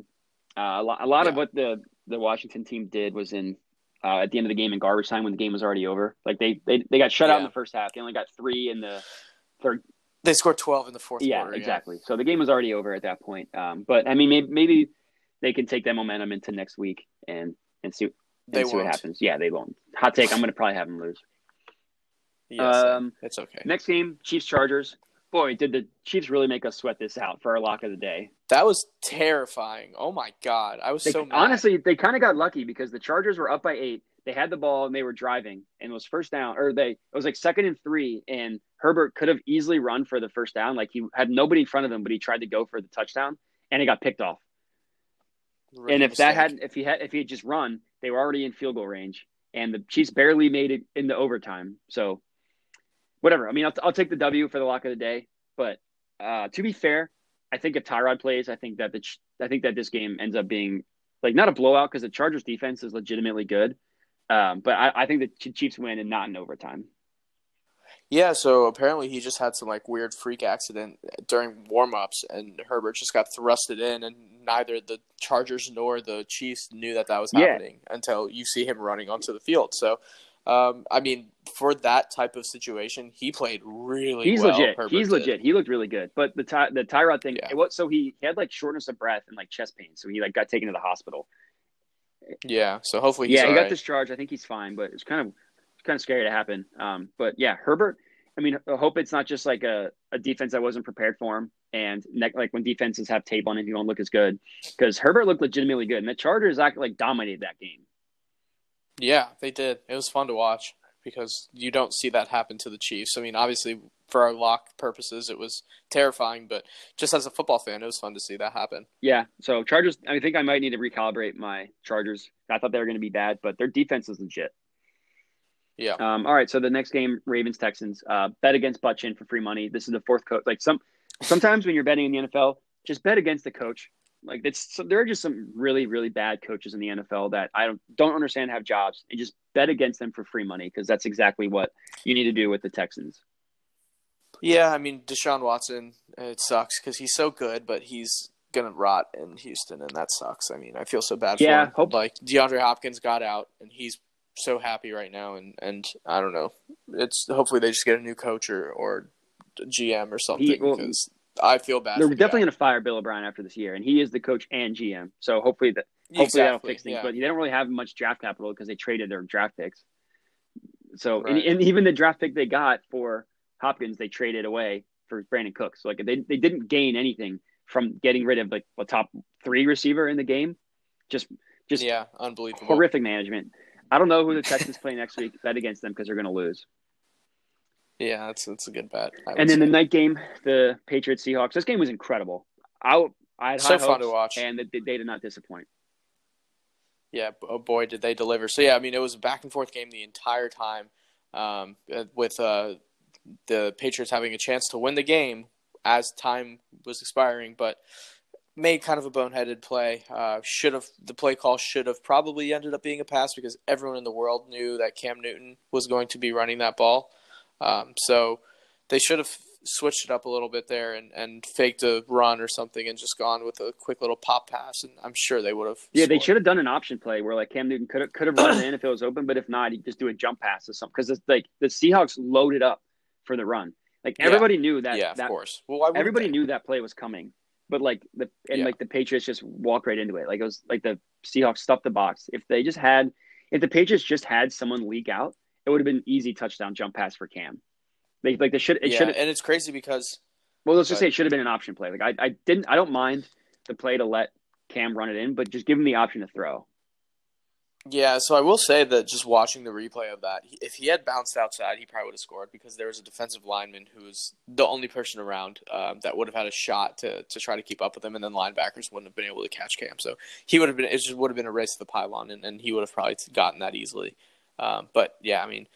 Uh, a lot, a lot Yeah. of what the the Washington team did was in uh, at the end of the game in garbage time when the game was already over. Like they they, they got shut out in the first half. They only got three in the third. They scored twelve in the fourth Yeah, quarter. exactly. So the game was already over at that point. Um, but I mean, maybe, maybe they can take that momentum into next week and and see They see what won't. happens. Yeah, they won't. Hot take. I'm going to probably have them lose. Yeah, so Um, it's okay. Next game, Chiefs Chargers. Boy, did the Chiefs really make us sweat this out for our lock of the day. That was terrifying. Oh my god, I was They, so mad. honestly, they kind of got lucky because the Chargers were up by eight. They had the ball and they were driving, and it was first down, or they it was like second and three, and Herbert could have easily run for the first down. Like he had nobody in front of him, but he tried to go for the touchdown, and it got picked off. Rookie and if that mistake. had, if he had, if he had just run, they were already in field goal range, and the Chiefs barely made it into overtime. So, whatever. I mean, I'll, I'll take the W for the lock of the day. But uh, to be fair, I think if Tyrod plays, I think that the I think that this game ends up being like not a blowout because the Chargers defense is legitimately good. Um, but I, I think the Chiefs win and not in overtime. Yeah, so apparently he just had some like weird freak accident during warm-ups and Herbert just got thrusted in and neither the Chargers nor the Chiefs knew that that was Yeah. happening until you see him running onto the field. So um, I mean, for that type of situation, he played really He's well. legit. Herbert He's did. legit. He looked really good. But the Ty- the Tyrod thing, Yeah. it was so he, had like shortness of breath and like chest pain, so he like got taken to the hospital. Yeah, so hopefully he's yeah, he got discharged. I think he's fine, but it's kind of kind of scary to happen. Um, but yeah, Herbert. I mean, I hope it's not just like a, a defense that wasn't prepared for him, and ne- like when defenses have tape on him, he don't look as good because Herbert looked legitimately good, and the Chargers act like dominated that game. Yeah, they did. It was fun to watch because you don't see that happen to the Chiefs. I mean, obviously for our lock purposes, it was terrifying, but just as a football fan, it was fun to see that happen. Yeah, so Chargers. I think I might need to recalibrate my Chargers. I thought they were going to be bad, but their defense is legit. Yeah. Um, all right, so the next game, Ravens Texans. Uh, bet against Butchin for free money. This is the fourth coach. Like some, sometimes when you're betting in the NFL, just bet against the coach. Like it's so there are just some really really bad coaches in the NFL that I don't don't understand have jobs and just bet against them for free money because that's exactly what you need to do with the Texans. Yeah, I mean, Deshaun Watson, it sucks because he's so good, but he's going to rot in Houston, and that sucks. I mean, I feel so bad Yeah, for him. hope- Like, DeAndre Hopkins got out, and he's so happy right now, and, and I don't know. It's Hopefully they just get a new coach or, or GM or something He- well, because I feel bad They're definitely going to fire Bill O'Brien after this year, and he is the coach and GM. So hopefully that hopefully that'll fix things. yeah. But they don't really have much draft capital because they traded their draft picks. So and, and even the draft pick they got for Hopkins, they traded away for Brandin Cooks. So like they they didn't gain anything from getting rid of like a top three receiver in the game. Just just yeah, unbelievable. horrific management. I don't know who the Texans play next week. Bet against them because they're going to lose. Yeah, that's that's a good bet. And then the night game, the Patriots Seahawks. This game was incredible. I I had So high fun to watch. and they, they did not disappoint. Yeah, oh boy, did they deliver! So yeah, I mean, it was a back and forth game the entire time, um, uh, with uh, the Patriots having a chance to win the game as time was expiring, but made kind of a boneheaded play. Uh, should have the play call should have probably ended up being a pass because everyone in the world knew that Cam Newton was going to be running that ball. Um, so they should have switched it up a little bit there and, and faked a run or something and just gone with a quick little pop pass, and I'm sure they would have. Yeah, they should have done an option play where like Cam Newton could have could have run in if it was open, but if not, he'd just do a jump pass or something because like the Seahawks loaded up for the run. Like Yeah. everybody knew that. yeah, of that course. Well, why wouldn't everybody they? knew that play was coming, but like the and Yeah. like the Patriots just walked right into it. Like it was like the Seahawks stuffed the box. If they just had, if the Patriots just had someone leak out, it would have been easy touchdown jump pass for Cam. They like they should it yeah, should and it's crazy because well let's just say it should have been an option play. Like I I didn't I don't mind the play to let Cam run it in, but just give him the option to throw. Yeah. So I will say that just watching the replay of that, if he had bounced outside, he probably would have scored because there was a defensive lineman who was the only person around um, that would have had a shot to to try to keep up with him, and then linebackers wouldn't have been able to catch Cam. So he would have been it just would have been a race to the pylon, and, and he would have probably gotten that easily. Um, but yeah, I mean.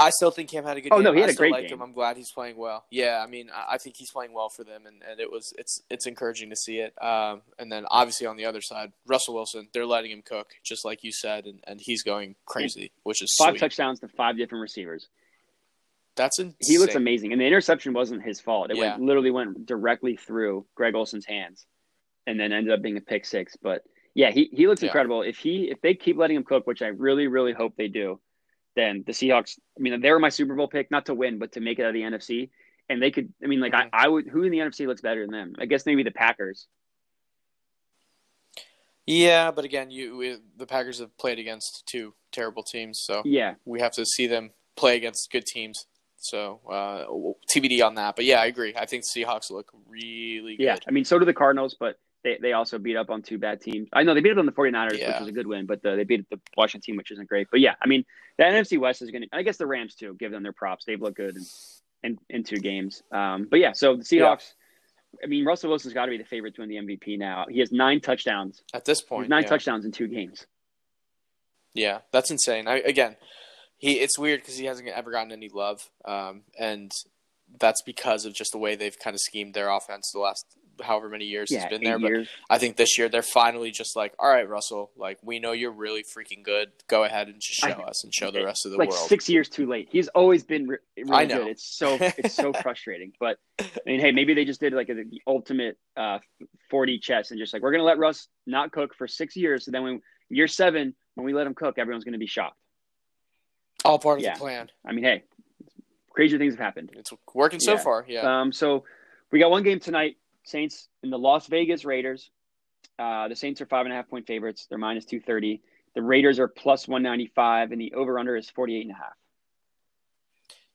I still think Cam had a good. Oh, game. no, he had I a great like game. him. I'm glad he's playing well. Yeah, I mean, I think he's playing well for them, and, and it was it's it's encouraging to see it. Um, and then obviously on the other side, Russell Wilson, they're letting him cook, just like you said, and, and he's going crazy, which is Five sweet. touchdowns to five different receivers. That's insane. He looks amazing, and the interception wasn't his fault. It Yeah. went literally went directly through Greg Olsen's hands, and then ended up being a pick six. But yeah, he he looks Yeah. incredible. If he if they keep letting him cook, which I really really hope they do, then the Seahawks. I mean, they were my Super Bowl pick, not to win, but to make it out of the NFC. And they could. I mean, like. I, I would. Who in the NFC looks better than them? I guess maybe the Packers. Yeah, but again, you we, the Packers have played against two terrible teams, so Yeah, we have to see them play against good teams. So uh, TBD on that. But yeah, I agree. I think the Seahawks look really good. yeah. I mean, so do the Cardinals, but they, they also beat up on two bad teams. I know they beat up on the 49ers, which Yeah. was a good win, but the, they beat the Washington team, which isn't great. But yeah, I mean, the NFC West is going to, I guess the Rams too, give them their props. They've looked good in, in, in two games. Um, but yeah, so the Seahawks, I mean, Russell Wilson's got to be the favorite to win the MVP now. He has nine touchdowns, At this point, nine yeah. touchdowns in two games. Yeah, that's insane. I, again, he it's weird because he hasn't ever gotten any love, um, and that's because of just the way they've kind of schemed their offense the last however many years Yeah, he's been there. But years. I think this year they're finally just like, all right, Russell, like we know you're really freaking good. Go ahead and just show I- us and show the rest of the like world. six years too late. He's always been re- really I know. good. It's so it's so [LAUGHS] frustrating. But I mean, hey, maybe they just did like a, the ultimate uh, forty chess and just like we're gonna let Russ not cook for six years. So then when year seven, when we let him cook, everyone's gonna be shocked. All part of Yeah. the plan. I mean, hey, crazier things have happened. It's working so Yeah. far. Yeah. Um, so we got one game tonight. Saints and the Las Vegas Raiders. Uh, the Saints are five and a half point favorites. They're minus two thirty. The Raiders are plus one ninety five, and the over under is forty eight and a half.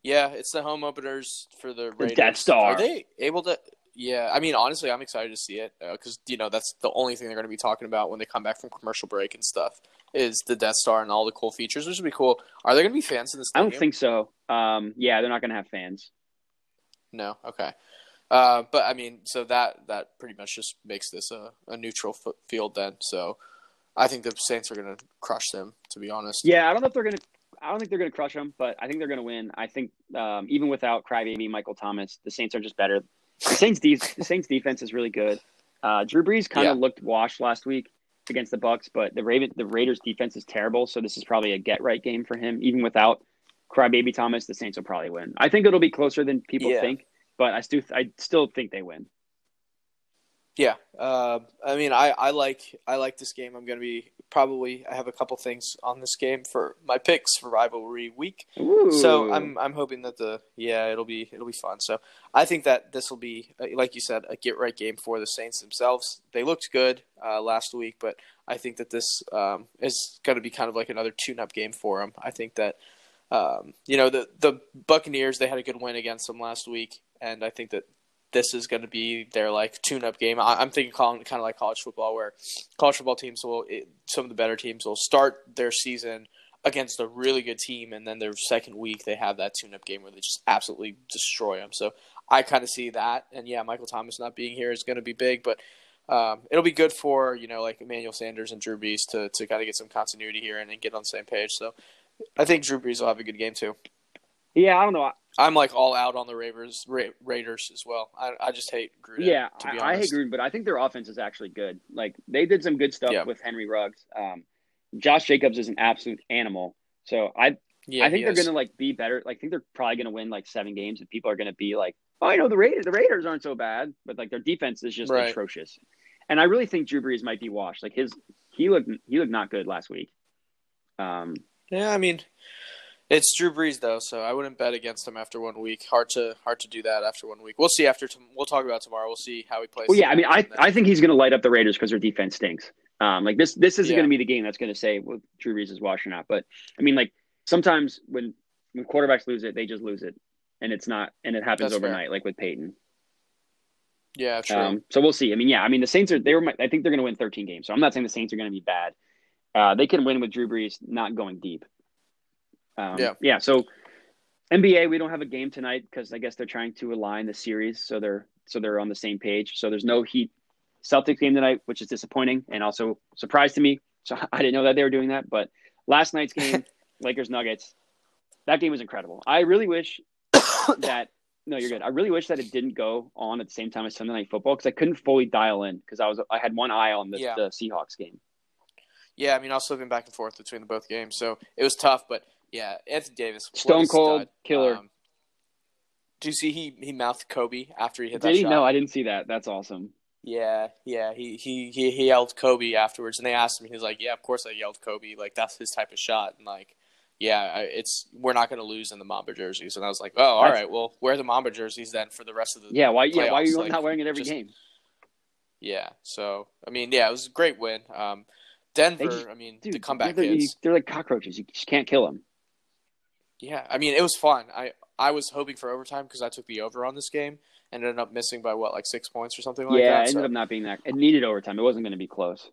Yeah, it's the home openers for the Raiders. Death Star. Are they able to? Yeah, I mean, honestly, I'm excited to see it because you know that's the only thing they're going to be talking about when they come back from commercial break and stuff is the Death Star and all the cool features, which would be cool. Are there going to be fans in this? I don't think so. Um, yeah, they're not going to have fans. No. Okay. Uh, but I mean, so that that pretty much just makes this a, a neutral f- field then. So I think the Saints are going to crush them. To be honest. Yeah, I don't know if they're going to. I don't think they're going to crush them, but I think they're going to win. I think um, even without crybaby Michael Thomas, the Saints are just better. The Saints, de- [LAUGHS] the Saints defense is really good. Uh, Drew Brees kind of Yeah. looked washed last week against the Bucs, but the Raven, the Raiders defense is terrible. So this is probably a get right game for him. Even without crybaby Thomas, the Saints will probably win. I think it'll be closer than people Yeah. think, but I still, I still think they win. Yeah, uh, I mean, I, I like I like this game. I'm going to be probably I have a couple things on this game for my picks for rivalry week. Ooh. So I'm I'm hoping that the yeah it'll be it'll be fun. So I think that this will be uh, like you said a get right game for the Saints themselves. They looked good uh, last week, but I think that this um, is going to be kind of like another tune up game for them. I think that um, you know the the Buccaneers they had a good win against them last week, and I think that this is going to be their like tune-up game. I, I'm thinking kind of like college football, where college football teams will it, some of the better teams will start their season against a really good team, and then their second week they have that tune-up game where they just absolutely destroy them. So I kind of see that, and yeah, Michael Thomas not being here is going to be big, but. Um, it'll be good for you know like Emmanuel Sanders and Drew Brees to, to kind of get some continuity here and, and get on the same page. So I think Drew Brees will have a good game too. yeah, I don't know. I'm like all out on the Raiders, Ra- Raiders as well. I, I just hate Gruden. Yeah, to be I, I hate. Gruden, but I think their offense is actually good. Like they did some good stuff Yeah. with Henry Ruggs. Um, Josh Jacobs is an absolute animal. So I Yeah, I think they're is. gonna like be better. Like I think they're probably gonna win like seven games, and people are gonna be like, "Oh, I know the Raiders. The Raiders aren't so bad," but like their defense is just Right. atrocious. And I really think Drew Brees might be washed. Like his he looked he looked not good last week. Um, Yeah, I mean, it's Drew Brees though, so I wouldn't bet against him after one week. Hard to hard to do that after one week. We'll see after. Tom- we'll talk about tomorrow. We'll see how he plays. well, yeah, I mean, I I think he's gonna light up the Raiders because their defense stinks. Um, like this this isn't Yeah. gonna be the game that's gonna say well, Drew Brees is washed or not. But I mean, like sometimes when when quarterbacks lose it, they just lose it, and it's not, and it happens That's fair. overnight, like with Peyton. yeah, true. Um, so we'll see. I mean, yeah, I mean the Saints are they were. my- I think they're going to win 13 games. So I'm not saying the Saints are going to be bad. Uh, they can win with Drew Brees not going deep. Um, Yeah. yeah. So NBA, we don't have a game tonight because I guess they're trying to align the series so they're so they're on the same page. So there's no Heat Celtics game tonight, which is disappointing and also surprise to me. So [LAUGHS] I didn't know that they were doing that. But last night's game, [LAUGHS] Lakers Nuggets. that game was incredible. I really wish [COUGHS] that no, you're good. I really wish that it didn't go on at the same time as Sunday Night Football because I couldn't fully dial in because I was I had one eye on the, Yeah. the Seahawks game. Yeah, I mean, I was flipping back and forth between the both games, so it was tough. But yeah, Anthony Davis, Stone cold stud. killer. Um, do you see he he mouthed Kobe after he hit that Did he? shot? No, I didn't see that. That's awesome. Yeah, yeah. He, he he he yelled Kobe afterwards, and they asked him. He was like, "Yeah, of course I yelled Kobe. Like that's his type of shot." And like, yeah, it's we're not going to lose in the Mamba jerseys. And I was like, "Oh, all That's- right. Well, wear the Mamba jerseys then for the rest of the Yeah, why? Yeah, why are you like, not wearing it every just- game? Yeah. So I mean, yeah, it was a great win. Um, Denver. just- I mean, Dude, the comeback they're, kids. they're like cockroaches. You just can't kill them. Yeah, I mean, it was fun. I I was hoping for overtime because I took the over on this game and ended up missing by what like six points or something like yeah, that. it ended so- up not being that. It needed overtime. It wasn't going to be close.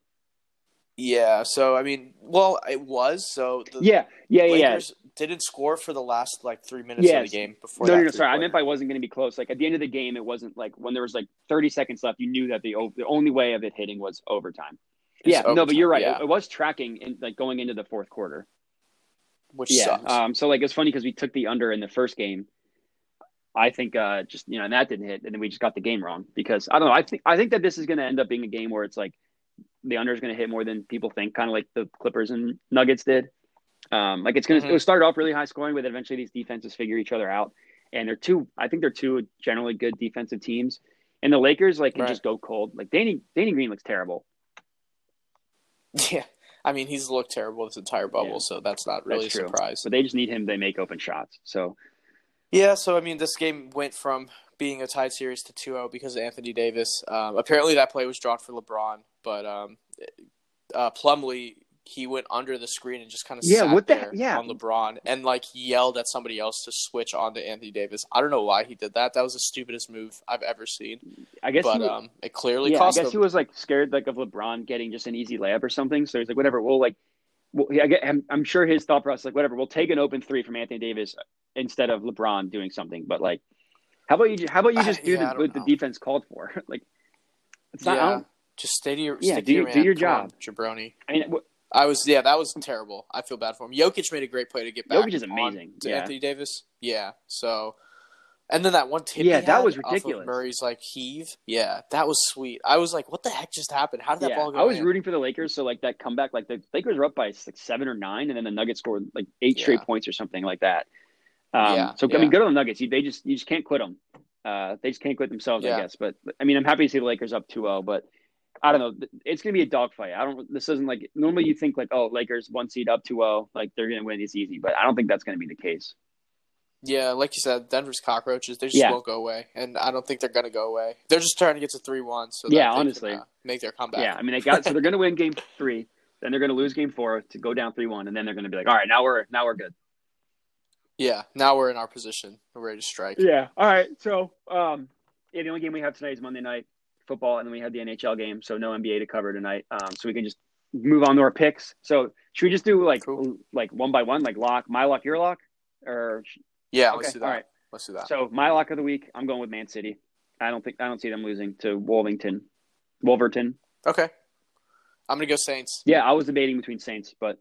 Yeah. So I mean, well, it was. So the Yeah, yeah, yeah. yeah. Didn't score for the last like three minutes of the game before. No, that no, no. Sorry, I meant by wasn't going to be close. Like at the end of the game, it wasn't like when there was like 30 seconds left. You knew that the the only way of it hitting was overtime. It's yeah, no, but you're right. yeah. It, it was tracking in like going into the fourth quarter. Which Yeah. sucks. Um. So like it's funny because we took the under in the first game. I think uh just you know and that didn't hit and then we just got the game wrong because I don't know I think I think that this is going to end up being a game where it's like the under is going to hit more than people think kind of like the Clippers and Nuggets did. Um, like it's going to Mhm. it start off really high scoring, but eventually these defenses figure each other out, and they're two. I think they're two generally good defensive teams, and the Lakers like can Right. just go cold. Like Danny Danny Green looks terrible. yeah. I mean, he's looked terrible this entire bubble, Yeah. so that's not really That's a surprise. But they just need him. They make open shots. So Yeah, so I mean, this game went from being a tied series to 2-0 because of Anthony Davis. Um, apparently, that play was drawn for LeBron, but um, uh, Plumlee he went under the screen and just kind of Yeah, sat what the- there yeah. on LeBron and like yelled at somebody else to switch on to Anthony Davis. I don't know why he did that. That was the stupidest move I've ever seen. I guess But he, um, it clearly yeah, I guess him. he was like scared like of LeBron getting just an easy layup or something. So he's like, whatever. We'll like, well, I get, I'm, I'm sure his thought process like, whatever. We'll take an open three from Anthony Davis instead of LeBron doing something. But like, how about you? How about you just do yeah, the, don't what the defense called for? [LAUGHS] like, it's not. Yeah, just stay to your Yeah, stick do to your your- do your Come on, job. Jabroni. I mean, wh- I was yeah, that was terrible. I feel bad for him. Jokic made a great play to get back. Jokic is amazing, to yeah. Anthony Davis. Yeah. So, and then that one tip. Yeah, that was off of ridiculous. Murray's like heave. Yeah, that was sweet. I was like, what the heck just happened? How did that yeah, ball go? I was in? rooting for the Lakers. So like that comeback, like the Lakers were up by like seven or nine, and then the Nuggets scored like eight straight points or something like that. Um, Yeah, so I mean, good on the Nuggets. You, they just you just can't quit them. Uh, they just can't quit themselves, Yeah. I guess. But, but, I mean, I'm happy to see the Lakers up 2-0, but I don't know. It's gonna be a dogfight. I don't. This isn't like normally you think like oh Lakers one seed up 2-0, like they're gonna win. It's easy, but I don't think that's gonna be the case. Yeah, like you said, Denver's cockroaches. They just Yeah. won't go away, and I don't think they're gonna go away. They're just trying to get to three one. So Yeah, they can, honestly. uh, make their comeback. Yeah, I mean they got so they're gonna win game [LAUGHS] three, then they're gonna lose game four to go down 3-1, and then they're gonna be like all right now we're now we're good. Yeah. Now we're in our position. We're ready to strike. Yeah. All right. So, um, yeah, the only game we have tonight is Monday night football, and then we have the NHL game. So no NBA to cover tonight. Um, so we can just move on to our picks. So should we just do like Cool. like one by one, like lock my lock, your lock, or Yeah. okay, Let's do that. all right. Let's do that. So my lock of the week, I'm going with Man City. I don't think I don't see them losing to Wolverhampton. Wolverton. Okay. I'm gonna go Saints. Yeah, I was debating between Saints, but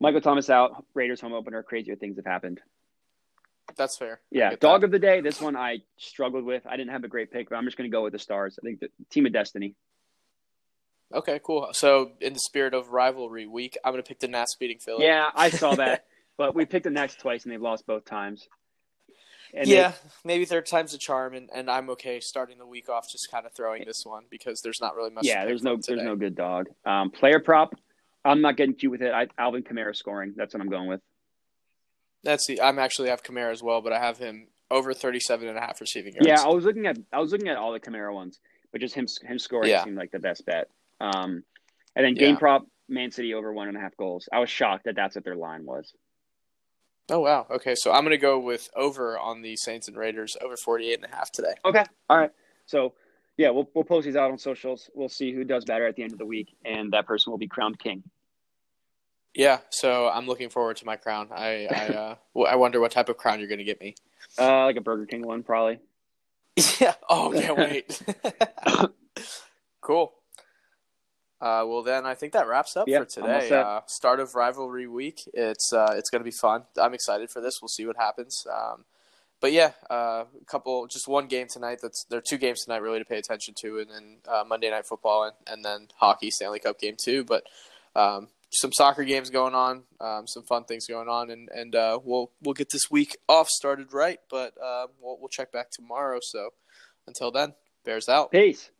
Michael Thomas out, Raiders home opener. Crazier things have happened. That's fair. Yeah, dog that. of the day. This one I struggled with. I didn't have a great pick, but I'm just going to go with the Stars. I think the team of destiny. Okay, cool. So, in the spirit of rivalry week, I'm going to pick the Nats beating Philly. Yeah, I saw [LAUGHS] that, but we picked the Nats twice and they've lost both times. And they- yeah, maybe third time's a charm, and, and I'm okay starting the week off just kind of throwing this one because there's not really much. yeah. There's no there's no good dog. Um, player prop. I'm not getting cute with it. I, Alvin Kamara scoring. That's what I'm going with. That's the. I'm actually have Kamara as well, but I have him over 37 and a half receiving yards. Yeah, I was looking at I was looking at all the Kamara ones, but just him him scoring Yeah. seemed like the best bet. Um, and then game Yeah. prop Man City over one and a half goals. I was shocked that that's what their line was. Oh wow. Okay, so I'm going to go with over on the Saints and Raiders over 48 and a half today. Okay. All right. So, yeah, we'll we'll post these out on socials. We'll see who does better at the end of the week, and that person will be crowned king. Yeah, so I'm looking forward to my crown. I I, [LAUGHS] uh, I wonder what type of crown you're going to get me. Uh, like a Burger King one, probably. [LAUGHS] Yeah. Oh, can't [LAUGHS] wait. cool. Uh, well, then I think that wraps up Yep, for today. Uh, start of rivalry week. It's uh, it's going to be fun. I'm excited for this. We'll see what happens. Um, but yeah, uh, a couple, just one game tonight. That's there are two games tonight really to pay attention to, and then uh, Monday night football and, and then hockey Stanley Cup game too. But um, some soccer games going on, um, some fun things going on, and and uh, we'll we'll get this week off started right. But uh, we'll we'll check back tomorrow. So until then, Bears out. Peace.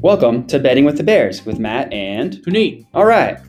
Welcome to Betting with the Bears with Matt and. Puneet. All right.